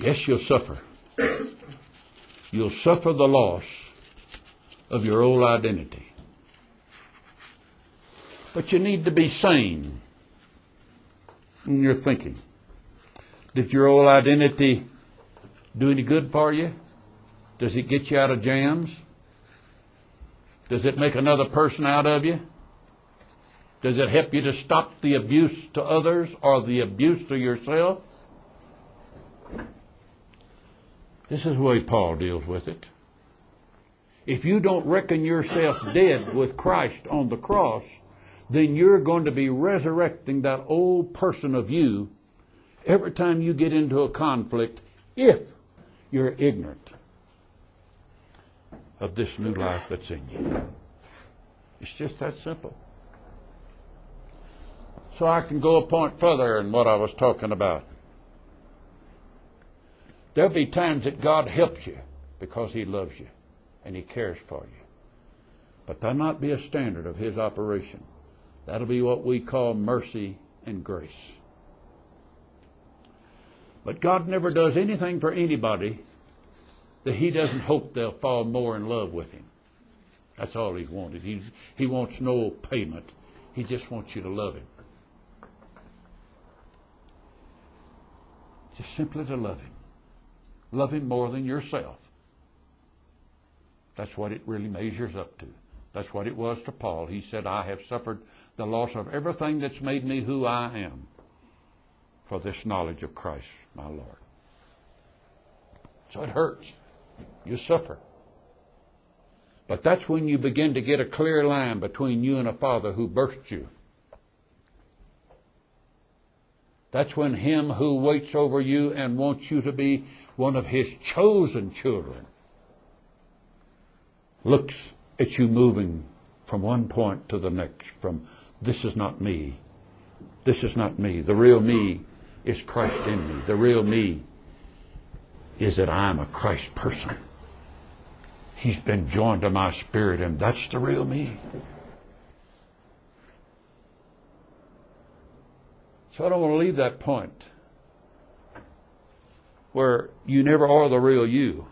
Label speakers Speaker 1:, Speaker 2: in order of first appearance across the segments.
Speaker 1: Yes, you'll suffer. You'll suffer the loss of your old identity. But you need to be sane in your thinking. Did your old identity do any good for you? Does it get you out of jams? Does it make another person out of you? Does it help you to stop the abuse to others or the abuse to yourself? This is the way Paul deals with it. If you don't reckon yourself dead with Christ on the cross, then you're going to be resurrecting that old person of you every time you get into a conflict if you're ignorant of this new life that's in you. It's just that simple. So I can go a point further in what I was talking about. There'll be times that God helps you because He loves you and He cares for you. But that'll not be a standard of His operation. That'll be what we call mercy and grace. But God never does anything for anybody that He doesn't hope they'll fall more in love with Him. That's all He wanted. He, he wants no payment. He just wants you to love Him. Just simply to love Him. Love Him more than yourself. That's what it really measures up to. That's what it was to Paul. He said, I have suffered the loss of everything that's made me who I am for this knowledge of Christ, my Lord. So it hurts. You suffer. But that's when you begin to get a clear line between you and a father who birthed you. That's when him who waits over you and wants you to be one of his chosen children looks at you moving from one point to the next, from this is not me. This is not me. The real me is Christ in me. The real me is that I'm a Christ person. He's been joined to my spirit, and that's the real me. So I don't want to leave that point where you never are the real you.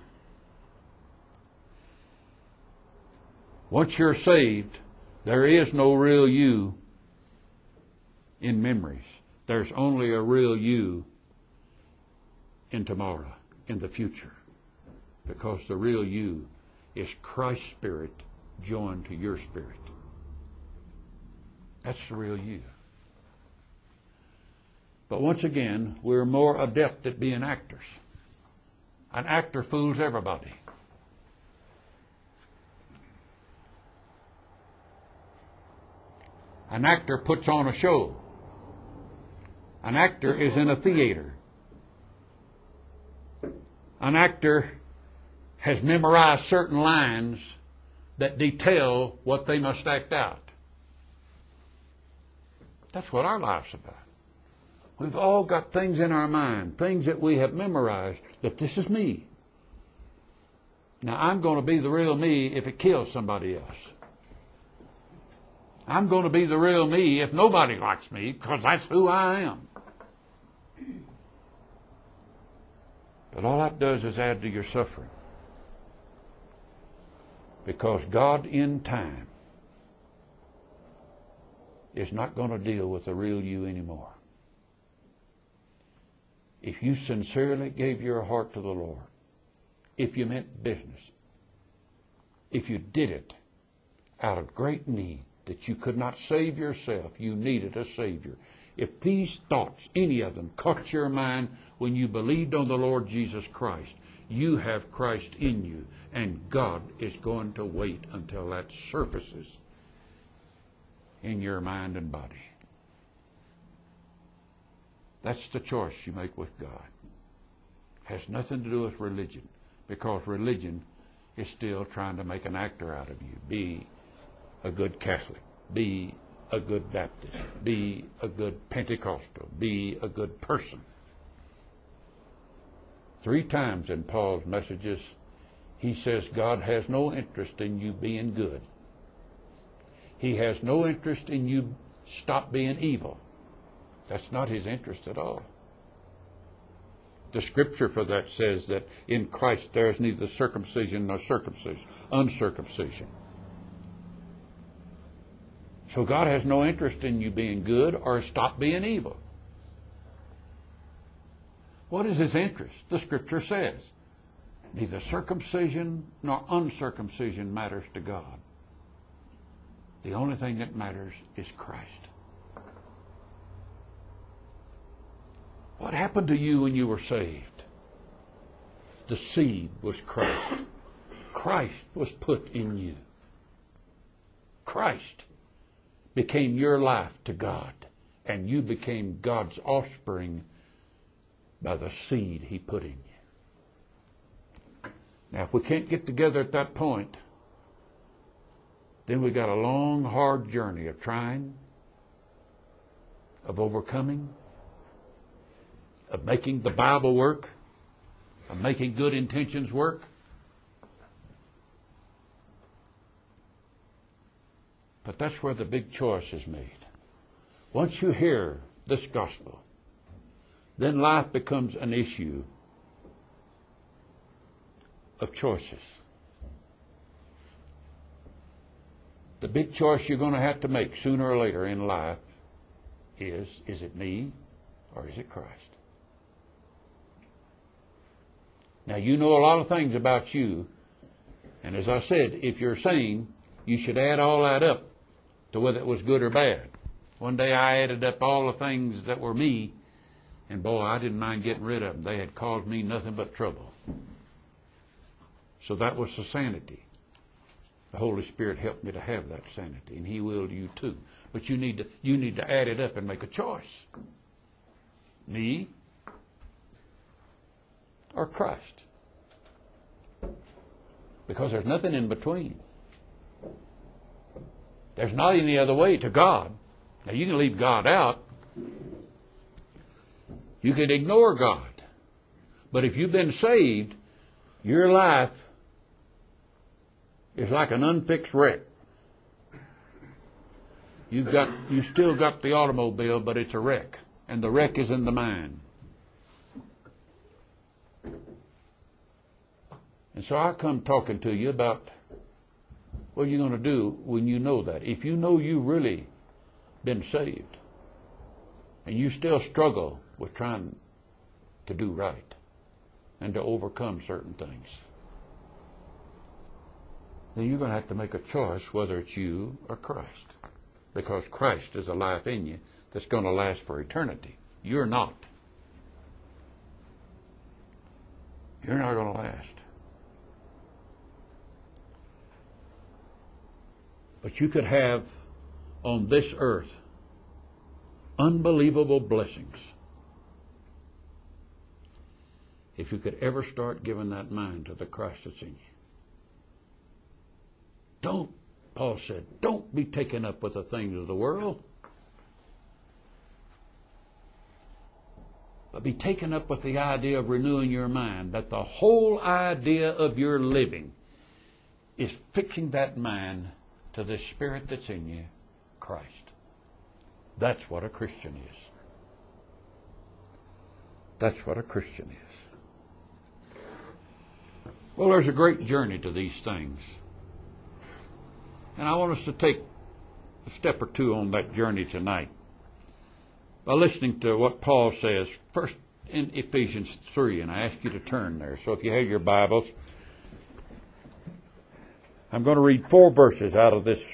Speaker 1: Once you're saved, there is no real you in memories. There's only a real you in tomorrow, in the future. Because the real you is Christ's spirit joined to your spirit. That's the real you. But once again, we're more adept at being actors. An actor fools everybody. An actor puts on a show. An actor is in a theater. An actor has memorized certain lines that detail what they must act out. That's what our life's about. We've all got things in our mind, things that we have memorized, that this is me. Now, I'm going to be the real me if it kills somebody else. I'm going to be the real me if nobody likes me because that's who I am. But all that does is add to your suffering. Because God in time is not going to deal with the real you anymore. If you sincerely gave your heart to the Lord, if you meant business, if you did it out of great need, that you could not save yourself, you needed a Savior. If these thoughts, any of them, caught your mind when you believed on the Lord Jesus Christ, you have Christ in you, and God is going to wait until that surfaces in your mind and body. That's the choice you make with God. Has nothing to do with religion, because religion is still trying to make an actor out of you. Be a good Catholic, be a good Baptist, be a good Pentecostal, be a good person. Three times in Paul's messages, he says God has no interest in you being good. He has no interest in you stop being evil. That's not his interest at all. The scripture for that says that in Christ there is neither circumcision nor circumcision, uncircumcision. So God has no interest in you being good or stop being evil. What is his interest? The scripture says neither circumcision nor uncircumcision matters to God. The only thing that matters is Christ. What happened to you when you were saved? The seed was Christ. Christ was put in you. Christ became your life to God, and you became God's offspring by the seed He put in you. Now, if we can't get together at that point, then we got a long, hard journey of trying, of overcoming, of making the Bible work, of making good intentions work. But that's where the big choice is made. Once you hear this gospel, then life becomes an issue of choices. The big choice you're going to have to make sooner or later in life is is it me or is it Christ? Now, you know a lot of things about you, and as I said, if you're sane, you should add all that up to whether it was good or bad. One day I added up all the things that were me, and boy, I didn't mind getting rid of them. They had caused me nothing but trouble. So that was the sanity. The Holy Spirit helped me to have that sanity, and He will you too. But you need to you need to add it up and make a choice. Me or Christ. Because there's nothing in between. There's not any other way to God. Now you can leave God out. You can ignore God. But if you've been saved, your life is like an unfixed wreck. You've got you still got the automobile, but it's a wreck. And the wreck is in the mind. And so I come talking to you about what you're going to do when you know that. If you know you've really been saved and you still struggle with trying to do right and to overcome certain things, then you're going to have to make a choice whether it's you or Christ. Because Christ is a life in you that's going to last for eternity. You're not. You're not going to last. But you could have on this earth unbelievable blessings if you could ever start giving that mind to the Christ that's in you. Don't, Paul said, don't be taken up with the things of the world. But be taken up with the idea of renewing your mind, that the whole idea of your living is fixing that mind to the Spirit that's in you, Christ. That's what a Christian is. That's what a Christian is. Well, there's a great journey to these things. And I want us to take a step or two on that journey tonight by listening to what Paul says first in Ephesians 3, and I ask you to turn there. So if you have your Bibles, I'm going to read four verses out of this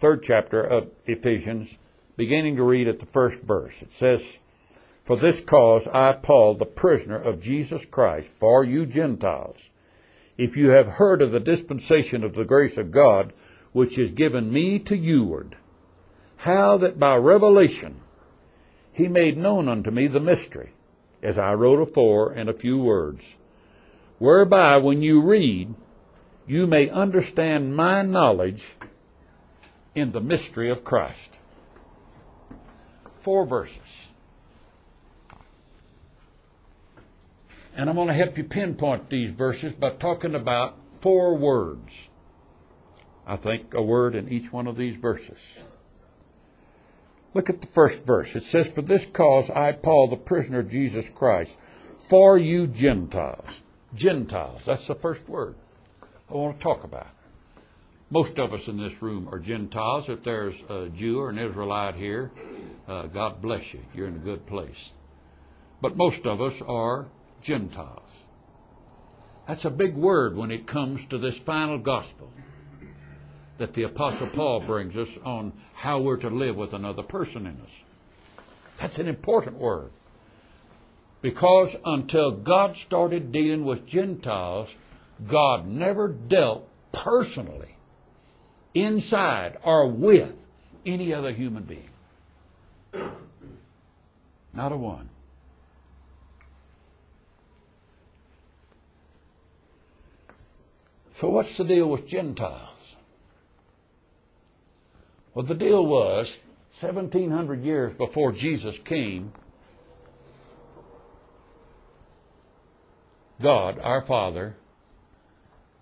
Speaker 1: third chapter of Ephesians, beginning to read at the first verse. It says, For this cause I, Paul, the prisoner of Jesus Christ, for you Gentiles, if you have heard of the dispensation of the grace of God, which is given me to youward, how that by revelation he made known unto me the mystery, as I wrote afore in a few words, whereby when you read, you may understand my knowledge in the mystery of Christ. Four verses. And I'm going to help you pinpoint these verses by talking about four words. I think a word in each one of these verses. Look at the first verse. It says, For this cause I, Paul, the prisoner of Jesus Christ, for you Gentiles. Gentiles, that's the first word I want to talk about. Most of us in this room are Gentiles. If there's a Jew or an Israelite here, uh, God bless you. You're in a good place. But most of us are Gentiles. That's a big word when it comes to this final gospel that the Apostle Paul brings us on how we're to live with another person in us. That's an important word. Because until God started dealing with Gentiles, God never dealt personally inside or with any other human being. Not a one. So, what's the deal with Gentiles? Well, the deal was 1700 years before Jesus came, God, our Father,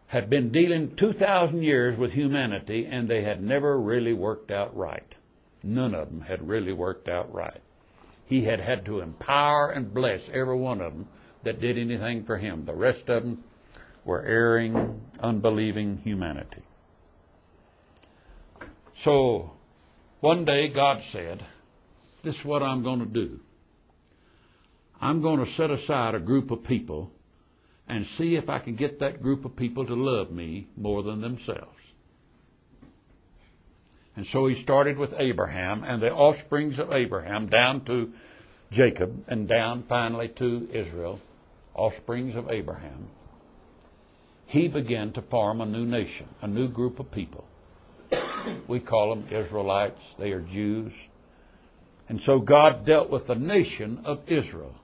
Speaker 1: had been dealing 2,000 years with humanity and they had never really worked out right. None of them had really worked out right. He had had to empower and bless every one of them that did anything for him. The rest of them were erring, unbelieving humanity. So one day God said, This is what I'm going to do. I'm going to set aside a group of people and see if I can get that group of people to love me more than themselves. And so he started with Abraham and the offsprings of Abraham down to Jacob and down finally to Israel, offsprings of Abraham. He began to form a new nation, a new group of people. We call them Israelites. They are Jews. And so God dealt with the nation of Israel,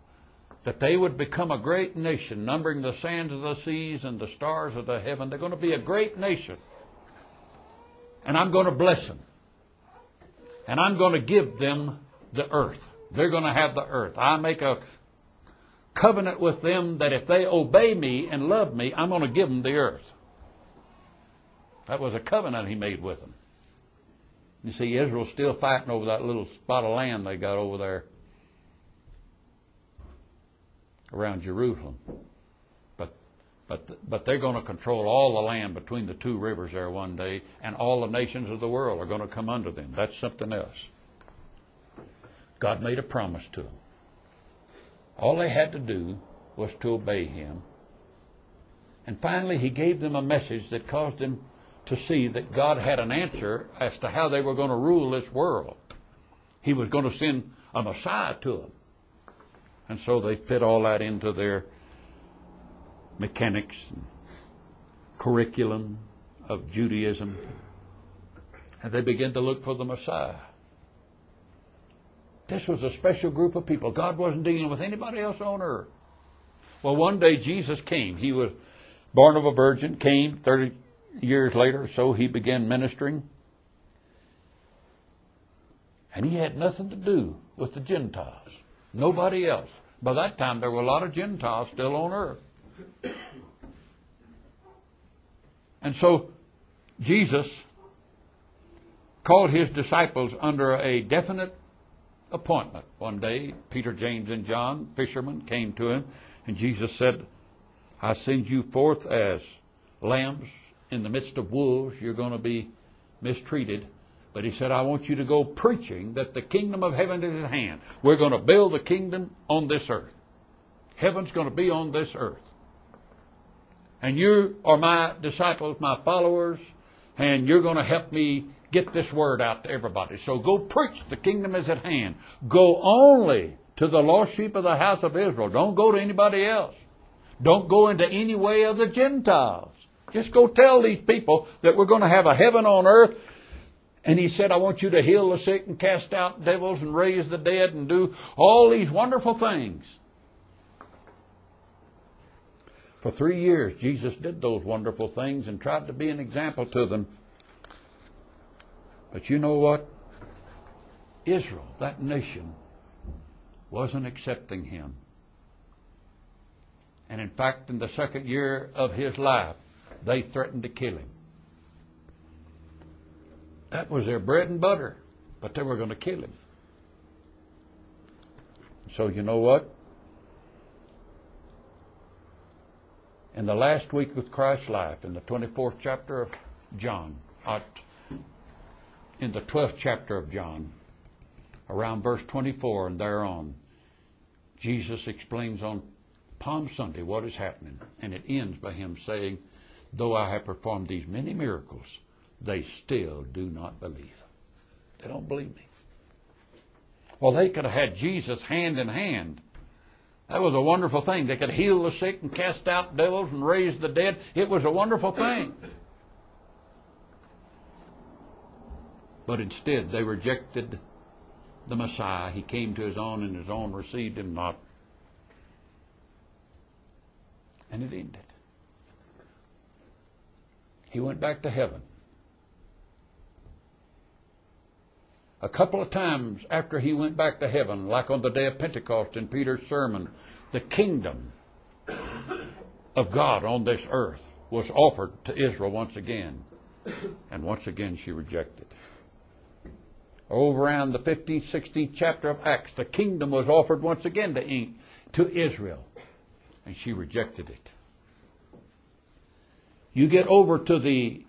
Speaker 1: that they would become a great nation, numbering the sands of the seas and the stars of the heaven. They're going to be a great nation. And I'm going to bless them. And I'm going to give them the earth. They're going to have the earth. I make a covenant with them that if they obey me and love me, I'm going to give them the earth. That was a covenant he made with them. You see, Israel's still fighting over that little spot of land they got over there around Jerusalem. But but but they're going to control all the land between the two rivers there one day, and all the nations of the world are going to come under them. That's something else. God made a promise to them. All they had to do was to obey Him. And finally, He gave them a message that caused them to see that God had an answer as to how they were going to rule this world. He was going to send a Messiah to them. And so they fit all that into their mechanics and curriculum of Judaism. And they begin to look for the Messiah. This was a special group of people. God wasn't dealing with anybody else on earth. Well, one day Jesus came. He was born of a virgin, came 30 years later, so he began ministering. And he had nothing to do with the Gentiles. Nobody else. By that time, there were a lot of Gentiles still on earth. And so, Jesus called his disciples under a definite appointment. One day, Peter, James, and John, fishermen, came to him, and Jesus said, I send you forth as lambs in the midst of wolves. You're going to be mistreated. But he said, I want you to go preaching that the kingdom of heaven is at hand. We're going to build the kingdom on this earth. Heaven's going to be on this earth. And you are my disciples, my followers, and you're going to help me get this word out to everybody. So go preach the kingdom is at hand. Go only to the lost sheep of the house of Israel. Don't go to anybody else. Don't go into any way of the Gentiles. Just go tell these people that we're going to have a heaven on earth. And he said, I want you to heal the sick and cast out devils and raise the dead and do all these wonderful things. For three years, Jesus did those wonderful things and tried to be an example to them. But you know what? Israel, that nation, wasn't accepting him. And in fact, in the second year of his life, they threatened to kill him. That was their bread and butter, but they were going to kill him. so you know what? In the last week of Christ's life, in the 24th chapter of John, in the 12th chapter of John, around verse 24 and thereon, Jesus explains on Palm Sunday what is happening, and it ends by him saying, Though I have performed these many miracles, they still do not believe. They don't believe me. Well, they could have had Jesus hand in hand. That was a wonderful thing. They could heal the sick and cast out devils and raise the dead. It was a wonderful thing. But instead, they rejected the Messiah. He came to his own, and his own received him not. And it ended. He went back to heaven. A couple of times after he went back to heaven, like on the day of Pentecost in Peter's sermon, the kingdom of God on this earth was offered to Israel once again. And once again she rejected. Over around the 15th, 16th chapter of Acts, the kingdom was offered once again to, to Israel. And she rejected it. You get over to the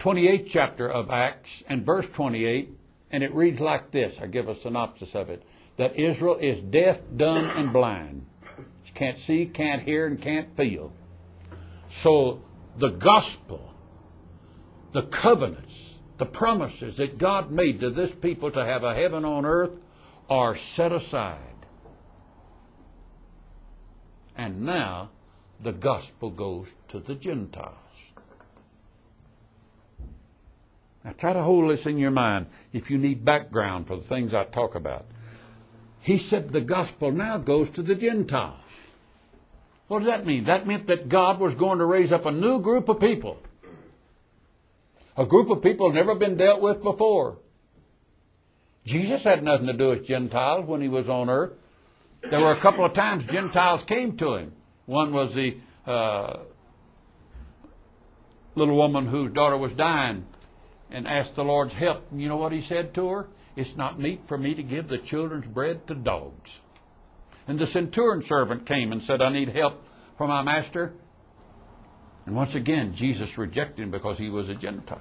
Speaker 1: 28th chapter of Acts and verse 28, and it reads like this. I give a synopsis of it. That Israel is deaf, dumb, and blind. She can't see, can't hear, and can't feel. So the gospel, the covenants, the promises that God made to this people to have a heaven on earth are set aside. And now the gospel goes to the Gentiles. Now try to hold this in your mind if you need background for the things I talk about. He said the gospel now goes to the Gentiles. What does that mean? That meant that God was going to raise up a new group of people. A group of people never been dealt with before. Jesus had nothing to do with Gentiles when he was on earth. There were a couple of times Gentiles came to him. One was the uh, little woman whose daughter was dying and asked the Lord's help. You know what he said to her? It's not meet for me to give the children's bread to dogs. And the centurion servant came and said, I need help for my master. And once again, Jesus rejected him because he was a Gentile.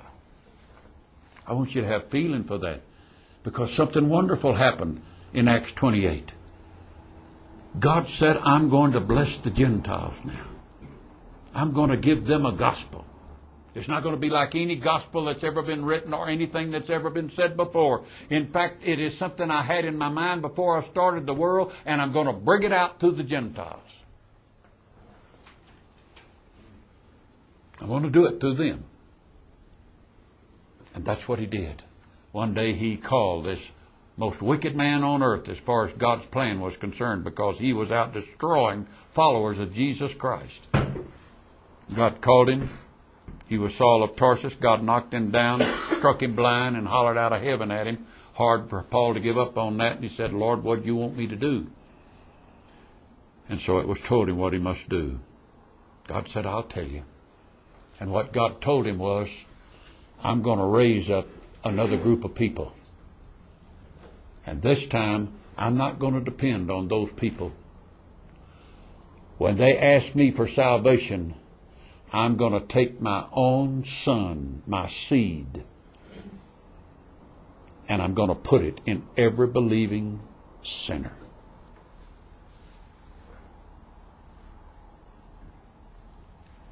Speaker 1: I want you to have feeling for that because something wonderful happened in Acts 28. God said, I'm going to bless the Gentiles now. I'm going to give them a gospel. It's not going to be like any gospel that's ever been written or anything that's ever been said before. In fact, it is something I had in my mind before I started the world, and I'm going to bring it out to the Gentiles. I want to do it through them. And that's what he did. One day he called this most wicked man on earth as far as God's plan was concerned because he was out destroying followers of Jesus Christ. God called him he was Saul of Tarsus. God knocked him down, struck him blind, and hollered out of heaven at him. Hard for Paul to give up on that. And he said, Lord, what do you want me to do? And so it was told him what he must do. God said, I'll tell you. And what God told him was, I'm going to raise up another group of people. And this time, I'm not going to depend on those people. When they ask me for salvation, I'm going to take my own son, my seed, and I'm going to put it in every believing sinner.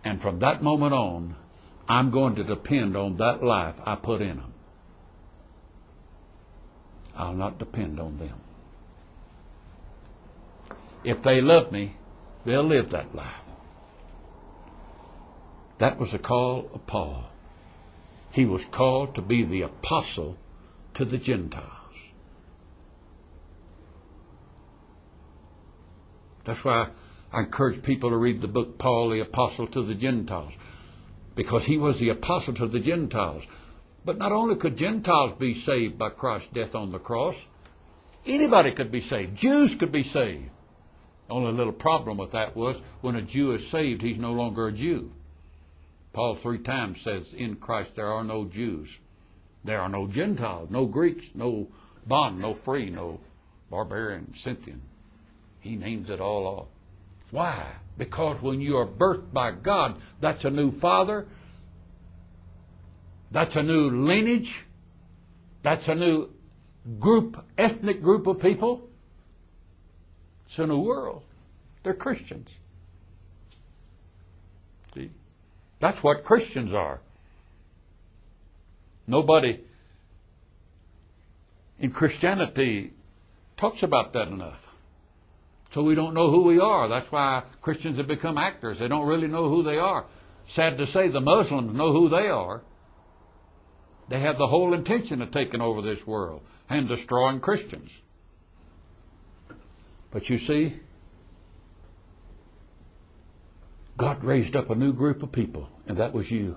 Speaker 1: And from that moment on, I'm going to depend on that life I put in them. I'll not depend on them. If they love me, they'll live that life. That was the call of Paul. He was called to be the apostle to the Gentiles. That's why I encourage people to read the book Paul the Apostle to the Gentiles, because he was the apostle to the Gentiles. But not only could Gentiles be saved by Christ's death on the cross, anybody could be saved. Jews could be saved. Only little problem with that was when a Jew is saved, he's no longer a Jew. Paul three times says, In Christ there are no Jews. There are no Gentiles, no Greeks, no bond, no free, no barbarian, Scythian. He names it all off. Why? Because when you are birthed by God, that's a new father, that's a new lineage, that's a new group, ethnic group of people. It's a new world. They're Christians. See? That's what Christians are. Nobody in Christianity talks about that enough. So we don't know who we are. That's why Christians have become actors. They don't really know who they are. Sad to say, the Muslims know who they are. They have the whole intention of taking over this world and destroying Christians. But you see, God raised up a new group of people, and that was you.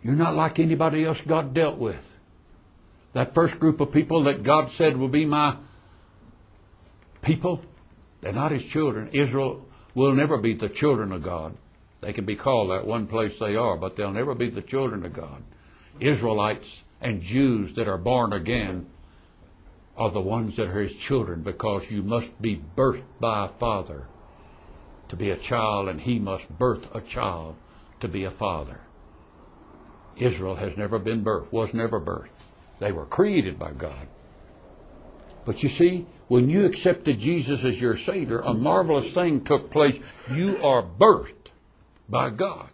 Speaker 1: You're not like anybody else God dealt with. That first group of people that God said will be my people, they're not His children. Israel will never be the children of God. They can be called that one place they are, but they'll never be the children of God. Israelites and Jews that are born again are the ones that are His children because you must be birthed by a father to be a child, and He must birth a child to be a father. Israel has never been birthed, was never birthed. They were created by God. But you see, when you accepted Jesus as your Savior, a marvelous thing took place. You are birthed by God.